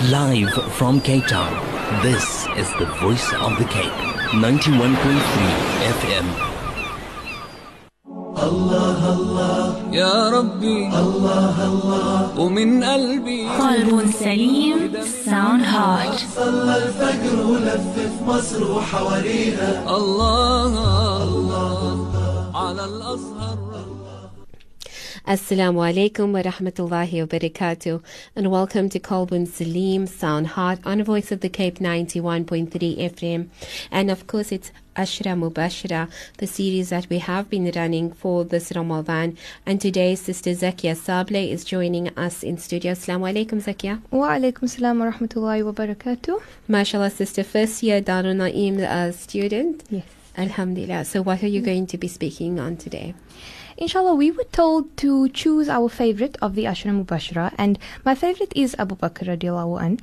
Live from Cape Town, this is the voice of the Cape. 91.3 FM. الله الله يا ربي الله الله ومن قلبي قلب سليم Sound Heart صلى الفجر ولف في مصر وحواليها الله الله على الأزهر Assalamu alaikum wa rahmatullahi wa barakatuh, and welcome to Kolbun Salim Sound Heart on Voice of the Cape 91.3 FM. And of course, it's Ashra Mubashra, the series that we have been running for this Ramadan. And today, Sister Zakiyya Sablay is joining us in studio. Assalamu alaikum, Zakiyya. Wa alaikum salam wa rahmatullahi wa barakatuh. MashaAllah, Sister, first year Darun Naim uh, student. Yes. Alhamdulillah. So, what are you mm. going to be speaking on today? Inshallah, we were told to choose our favorite of the Ashra Mubashra, and my favorite is Abu Bakr radiallahu an.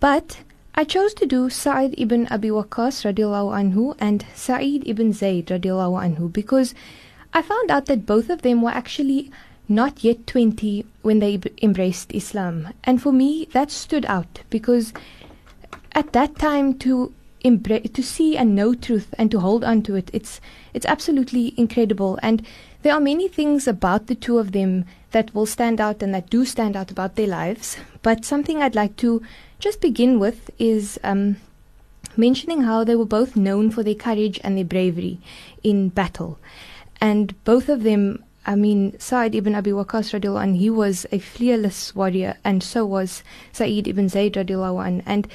But I chose to do Sa'ad ibn Abi Waqqas radiallahu anhu and Sa'id ibn Zayd radiallahu anhu because I found out that both of them were actually not yet 20 when they embraced Islam. And for me, that stood out because at that time to embrace, to see and know truth and to hold on to it, it's it's absolutely incredible. And there are many things about the two of them that will stand out and that do stand out about their lives. But something I'd like to just begin with is um, mentioning how they were both known for their courage and their bravery in battle. And both of them, I mean, Sa'ad ibn Abi Waqqas radiallahu anh, he was a fearless warrior, and so was Sa'id ibn Zayd radiallahu anh. And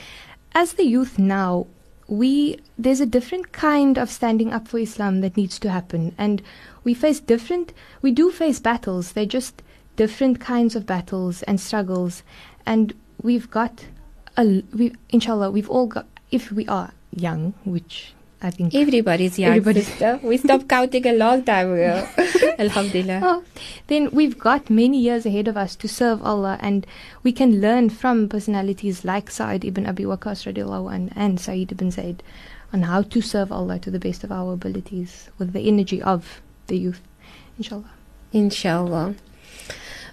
as the youth now, we there's a different kind of standing up for Islam that needs to happen, and we face different. We do face battles. They're just different kinds of battles and struggles, and we've got a we inshallah we've all got if we are young, which I think Everybody's young, Everybody's- sister. We stopped counting a long time ago. Alhamdulillah. Oh, then we've got many years ahead of us to serve Allah, and we can learn from personalities like Sa'ad ibn Abi Waqqas radiallahu anh, and Sa'id ibn Zayd on how to serve Allah to the best of our abilities with the energy of the youth, inshallah. Inshallah.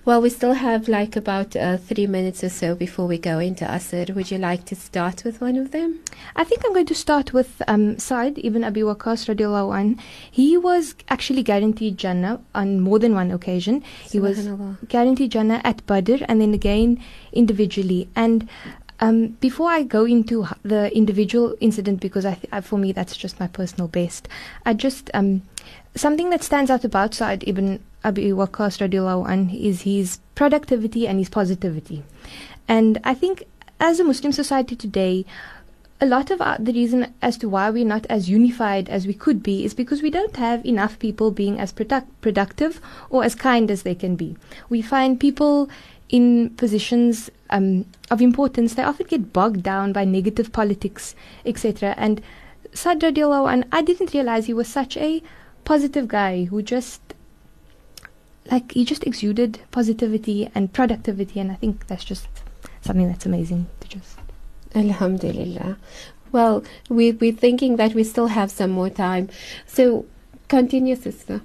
Well, we still have like about uh, three minutes or so before we go into Asr. Would you like to start with one of them? I think I'm going to start with um, Sa'ad ibn Abi Waqqas radiallahu anh. He was actually guaranteed Jannah on more than one occasion. He was guaranteed Jannah at Badr and then again individually. And um, before I go into the individual incident, because I, th- I, for me that's just my personal best, I just um, something that stands out about Sa'ad ibn Abi Waqqas radiallahu anh is his productivity and his positivity. And I think as a Muslim society today, a lot of our, the reason as to why we're not as unified as we could be is because we don't have enough people being as product, productive or as kind as they can be. We find people in positions um, of importance, they often get bogged down by negative politics, etc. And Sa'ad radiallahu I didn't realize he was such a positive guy who just like he just exuded positivity and productivity and I think that's just something that's amazing to just Alhamdulillah. Well, we, we're thinking that we still have some more time. So, continue, sister.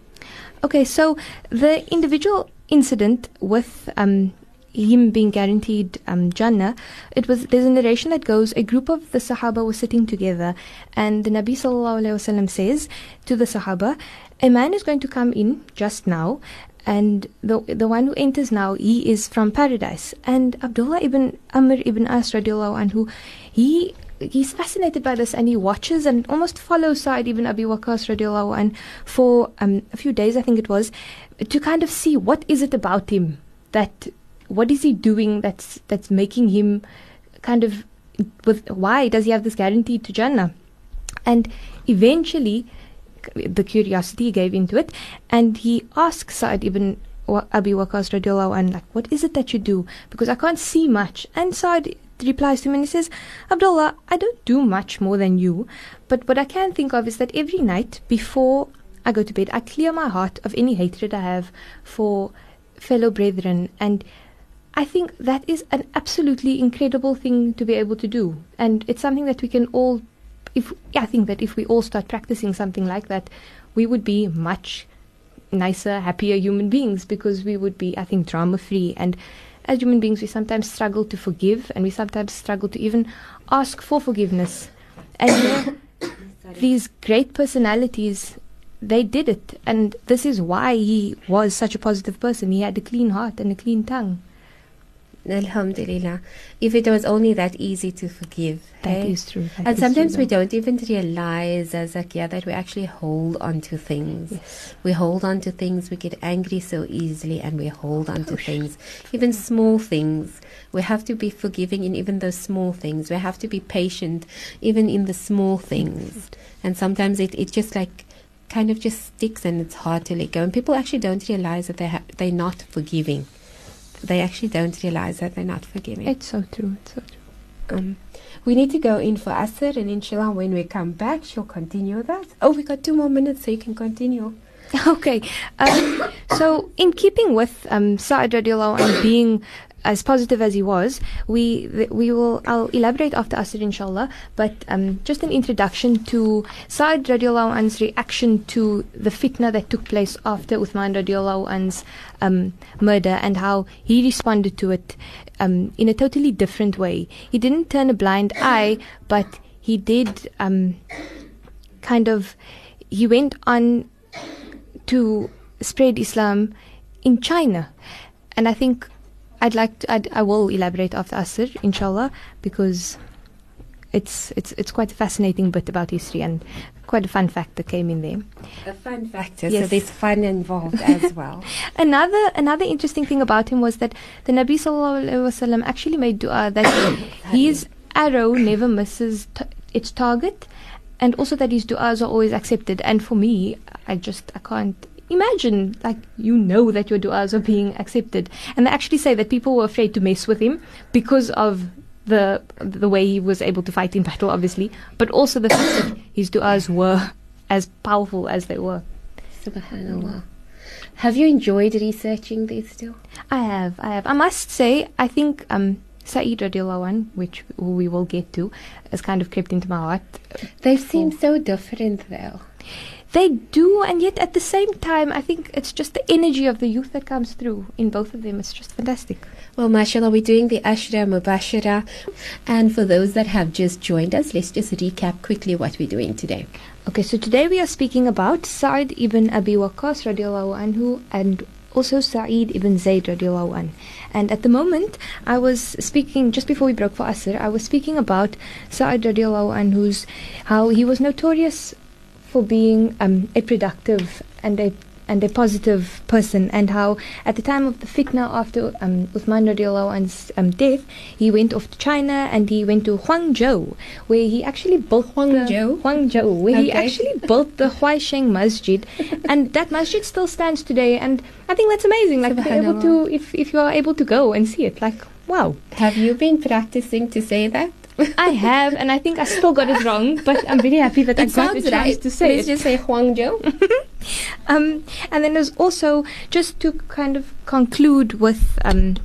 Okay, so the individual incident with um, him being guaranteed um, Jannah, it was there's a narration that goes a group of the Sahaba were sitting together, and the Nabi sallallahu alaihi wasallam says to the Sahaba, a man is going to come in just now. And the the one who enters now, he is from paradise. And Abdullah ibn Amr ibn As radiallahu anhu, he he's fascinated by this and he watches and almost follows Sa'ad ibn Abi Waqqas radiallahu anh for um, a few days, I think it was, to kind of see what is it about him that what is he doing that's that's making him kind of with why does he have this guarantee to Jannah? And eventually the curiosity he gave into it. And he asks Sa'ad ibn Abi Waqqas radiallahu anh like what is it that you do? Because I can't see much. And Sa'ad replies to him and he says Abdullah I don't do much more than you. But what I can think of is that every night before I go to bed I clear my heart of any hatred I have for fellow brethren. And I think that is an absolutely incredible thing to be able to do. And it's something that we can all if I think that if we all start practicing something like that, we would be much nicer, happier human beings because we would be, I think, drama free and as human beings, we sometimes struggle to forgive and we sometimes struggle to even ask for forgiveness. And these great personalities, they did it. And this is why he was such a positive person. He had a clean heart and a clean tongue. Alhamdulillah. If it was only that easy to forgive. That hey? is true. That and is sometimes true, we don't even realize, as Zakiyya, that we actually hold on to things. Yes. We hold on to things, we get angry so easily, and we hold on to things. Even small things. We have to be forgiving in even those small things. We have to be patient even in the small things. And sometimes it, it just like kind of just sticks and it's hard to let go. And people actually don't realize that they ha- they're not forgiving. They actually don't realize that they're not forgiving. It's so true. It's so true. Um, we need to go in for Asr, and inshallah, when we come back, she'll continue that. Oh, we got two more minutes, so you can continue. Okay. Um, so, in keeping with um, Sa'ad radiallahu anh being as positive as he was, we we will I'll elaborate after Asr inshallah. But um, just an introduction to Sa'ad radiallahu anh's reaction to the fitna that took place after Uthman radiallahu anh's um, murder and how he responded to it um, in a totally different way. He didn't turn a blind eye, but he did um, kind of he went on to spread Islam in China. And I think I'd like to, I'd, I will elaborate after Asr, inshallah, because it's, it's, it's quite a fascinating bit about history and quite a fun fact that came in there. A fun factor, so Yes. there's fun involved as well. Another another interesting thing about him was that the Nabi sallallahu alaihi wasallam actually made dua that his arrow never misses t- its target, and also that his du'as are always accepted. And for me, I just I can't imagine like you know that your du'as are being accepted, and they actually say that people were afraid to mess with him because of the the way he was able to fight in battle, obviously, but also the fact that his du'as were as powerful as they were. Subhanallah. Have you enjoyed researching these still? I have, I have. I must say, I think um, Saeed radiallahu anh, which we will get to, has kind of crept into my heart. They seem so different though. They do, and yet at the same time, I think it's just the energy of the youth that comes through in both of them. It's just fantastic. Well, mashallah, we're doing the Ashra Mubashara. And for those that have just joined us, let's just recap quickly what we're doing today. Okay, so today we are speaking about Sa'ad ibn Abi Waqqas radiallahu anhu and also Sa'id ibn Zayd radiallahu anh. And at the moment, I was speaking, just before we broke for Asr, I was speaking about Sa'ad radiallahu anhu's, how he was notorious for being um, a productive and a and a positive person, and how at the time of the fitna after um, Uthman radiallahu anhu's um, death, he went off to China and he went to Huangzhou, where he actually built Huangzhou? the, Huangzhou, where he actually built the Huaisheng Masjid, and that masjid still stands today. And I think that's amazing. Like able to, if if you are able to go and see it, like wow. Have you been practicing to say that? I have, and I think I still got it wrong, but I'm very happy that I got the chance right. to say Let's it. just say Huangzhou. Um, and then there's also just to kind of conclude with um,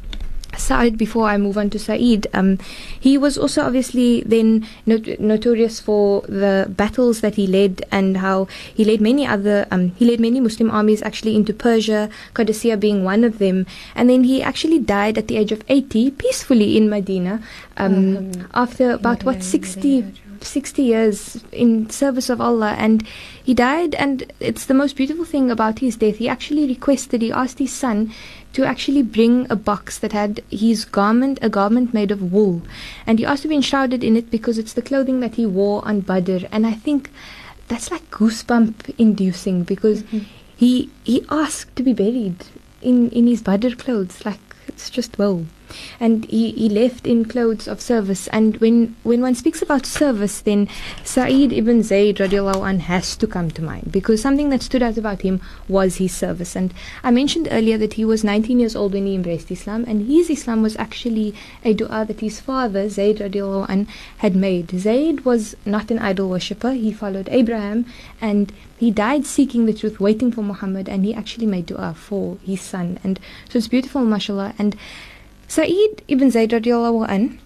Sa'ad before I move on to Saeed. Um, he was also obviously then not- notorious for the battles that he led and how he led many other um, he led many Muslim armies actually into Persia, Qadisiyah being one of them. And then he actually died at the age of 80 peacefully in Medina um, after about what 60 60 years in service of Allah and he died and it's the most beautiful thing about his death. He actually requested he asked his son to actually bring a box that had his garment a garment made of wool. And he asked to be enshrouded in it because it's the clothing that he wore on Badr. And I think that's like goosebump inducing because mm-hmm. he he asked to be buried in in his Badr clothes. Like it's just whoa and he, he left in clothes of service. And when when one speaks about service then Sa'id ibn Zayd radiallahu anh has to come to mind. Because something that stood out about him was his service. And I mentioned earlier that he was 19 years old when he embraced Islam. And his Islam was actually a dua that his father Zayd radiallahu anh had made. Zayd was not an idol worshipper. He followed Abraham. And he died seeking the truth waiting for Muhammad. And he actually made dua for his son. And so it's beautiful mashallah. And Sa'id ibn Zayd an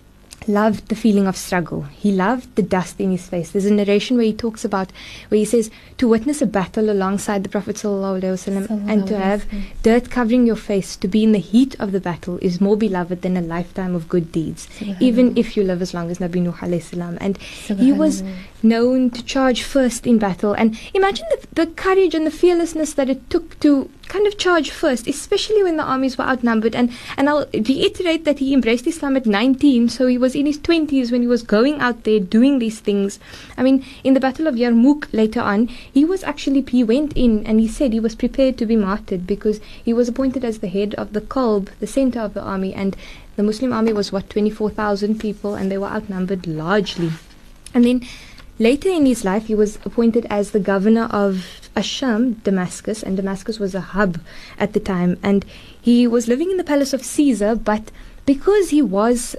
loved the feeling of struggle. He loved the dust in his face. There's a narration where he talks about, where he says, to witness a battle alongside the Prophet ﷺ and to have dirt covering your face, to be in the heat of the battle, is more beloved than a lifetime of good deeds, even if you live as long as Nabi Nuh. And he was known to charge first in battle. And imagine the, the courage and the fearlessness that it took to kind of charge first, especially when the armies were outnumbered. And, and I'll reiterate that he embraced Islam at 19, so he was in his 20s when he was going out there doing these things. I mean, in the Battle of Yarmouk later on, he was actually, he went in and he said he was prepared to be martyred because he was appointed as the head of the Qalb, the center of the army, and the Muslim army was what, 24,000 people, and they were outnumbered largely. And then Later in his life, he was appointed as the governor of Asham, Damascus, and Damascus was a hub at the time. And he was living in the palace of Caesar, but because he was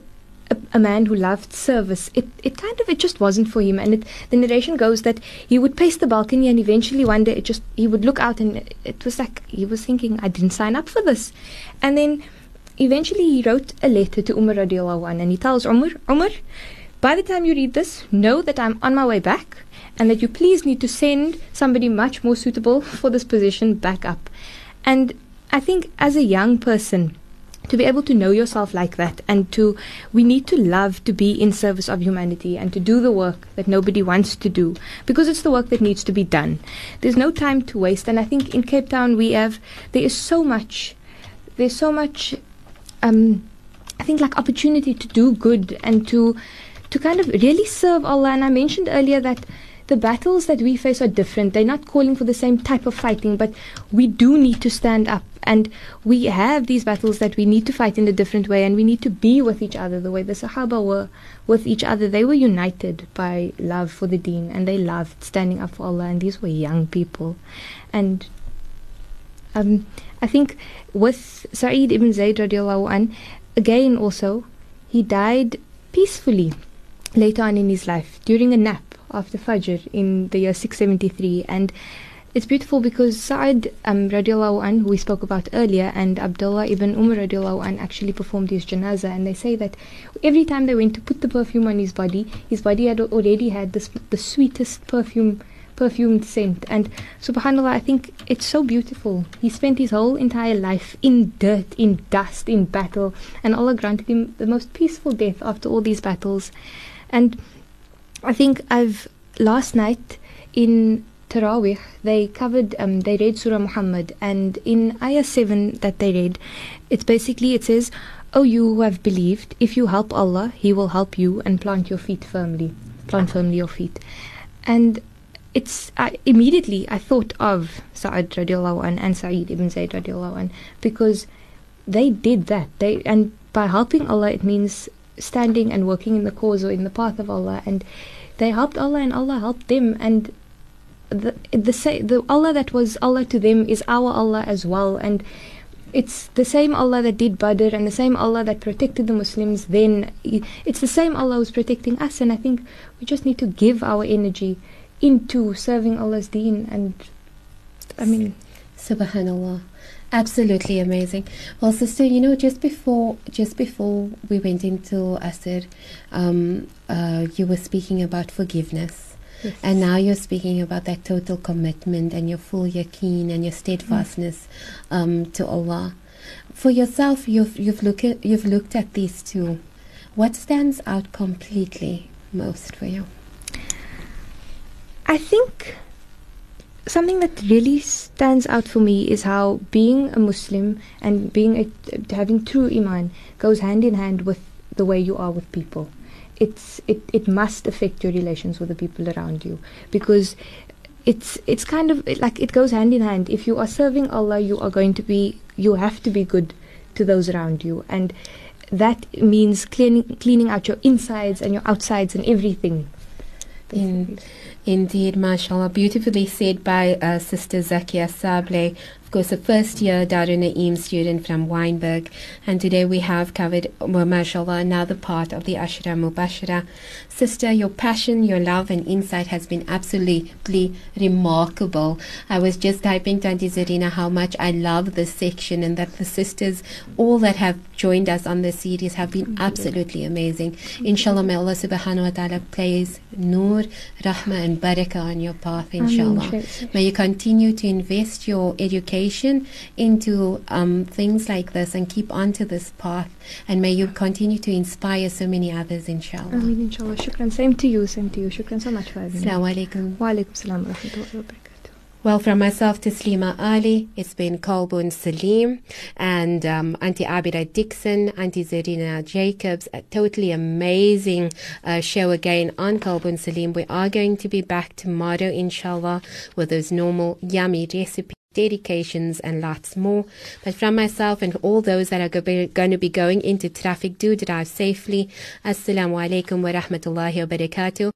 a, a, man who loved service. It it kind of it just wasn't for him, and it, the narration goes that he would pace the balcony, and eventually one day it just he would look out, and it, was like he was thinking, I didn't sign up for this, and then eventually he wrote a letter to Umar radiallahu anh, and he tells Umar, Umar, by the time you read this, know that I'm on my way back and that you please need to send somebody much more suitable for this position back up. And I think as a young person, to be able to know yourself like that and to we need to love to be in service of humanity and to do the work that nobody wants to do because it's the work that needs to be done there's no time to waste and i think in cape town we have there is so much there's so much um i think like opportunity to do good and to to kind of really serve Allah. And I mentioned earlier that the battles that we face are different. They're not calling for the same type of fighting, but we do need to stand up. And we have these battles that we need to fight in a different way, and we need to be with each other the way the Sahaba were with each other. They were united by love for the deen, and they loved standing up for Allah, and these were young people. And um, I think with Sa'id ibn Zayd radiallahu an, again also, he died peacefully later on in his life during a nap after Fajr in the year 673 and it's beautiful because Sa'ad um, radiallahu an, who we spoke about earlier, and Abdullah ibn Umar radiallahu an actually performed his janazah. And they say that every time they went to put the perfume on his body, his body had already had this, the sweetest perfume, perfumed scent. And subhanAllah, I think it's so beautiful. He spent his whole entire life in dirt, in dust, in battle, and Allah granted him the most peaceful death after all these battles. And I think I've last night in Tarawih they covered um, they read Surah Muhammad and in Ayah seven that they read, it's basically it says, "O you who have believed, if you help Allah, He will help you and plant your feet firmly, plant firmly your feet." And it's immediately I thought of Sa'ad radiallahu an and Sa'id ibn Zayd radiallahu an because they did that. They and by helping Allah, it means standing and working in the cause or in the path of Allah, and they helped Allah, and Allah helped them, and the the the Allah that was Allah to them is our Allah as well, and it's the same Allah that did Badr and the same Allah that protected the Muslims then. It's the same Allah who's protecting us, and I think we just need to give our energy into serving Allah's Deen. And I mean, Subhanallah. Absolutely amazing. Well, sister, you know, just before just before we went into Asr, um, uh, you were speaking about forgiveness, yes. and now you're speaking about that total commitment and your full yaqeen and your steadfastness mm. um, to Allah. For yourself, you've you've looked at, you've looked at these two. What stands out completely most for you? I think something that really stands out for me is how being a Muslim and being a, having true iman goes hand in hand with the way you are with people. It's it, it must affect your relations with the people around you because it's it's kind of like it goes hand in hand. If you are serving Allah, you are going to be you have to be good to those around you, and that means cleaning cleaning out your insides and your outsides and everything. In, indeed, mashallah. Beautifully said by uh, Sister Zakiyya Sablay. Course, a first year Darun Naim student from Wynberg. And today we have covered, mashallah, another part of the Ashra Mubashara. Sister, your passion, your love, and insight has been absolutely remarkable. I was just typing to Auntie Zarina how much I love this section and that the sisters, all that have joined us on this series, have been absolutely amazing. Inshallah, may Allah subhanahu wa ta'ala place nur, rahmah, and barakah on your path, inshallah. May you continue to invest your education into um, things like this and keep on to this path. And may you continue to inspire so many others, inshallah. Ameen, inshallah. Shukran. Same to you. Same to you. Shukran so much for having me. Alaikum. Wa alaikum salam wa rahmatullahi wa barakatuh. Well, from myself, Taslima Ali, it's been Kolbun Salim and um, Auntie Abida Dixon, Auntie Zarina Jacobs. A totally amazing uh, show again on Kolbun Salim. We are going to be back tomorrow, inshallah, with those normal yummy recipes. Dedications and lots more. But from myself and all those that are going to be going into traffic, do drive safely. Assalamu alaikum wa rahmatullahi wa barakatuh.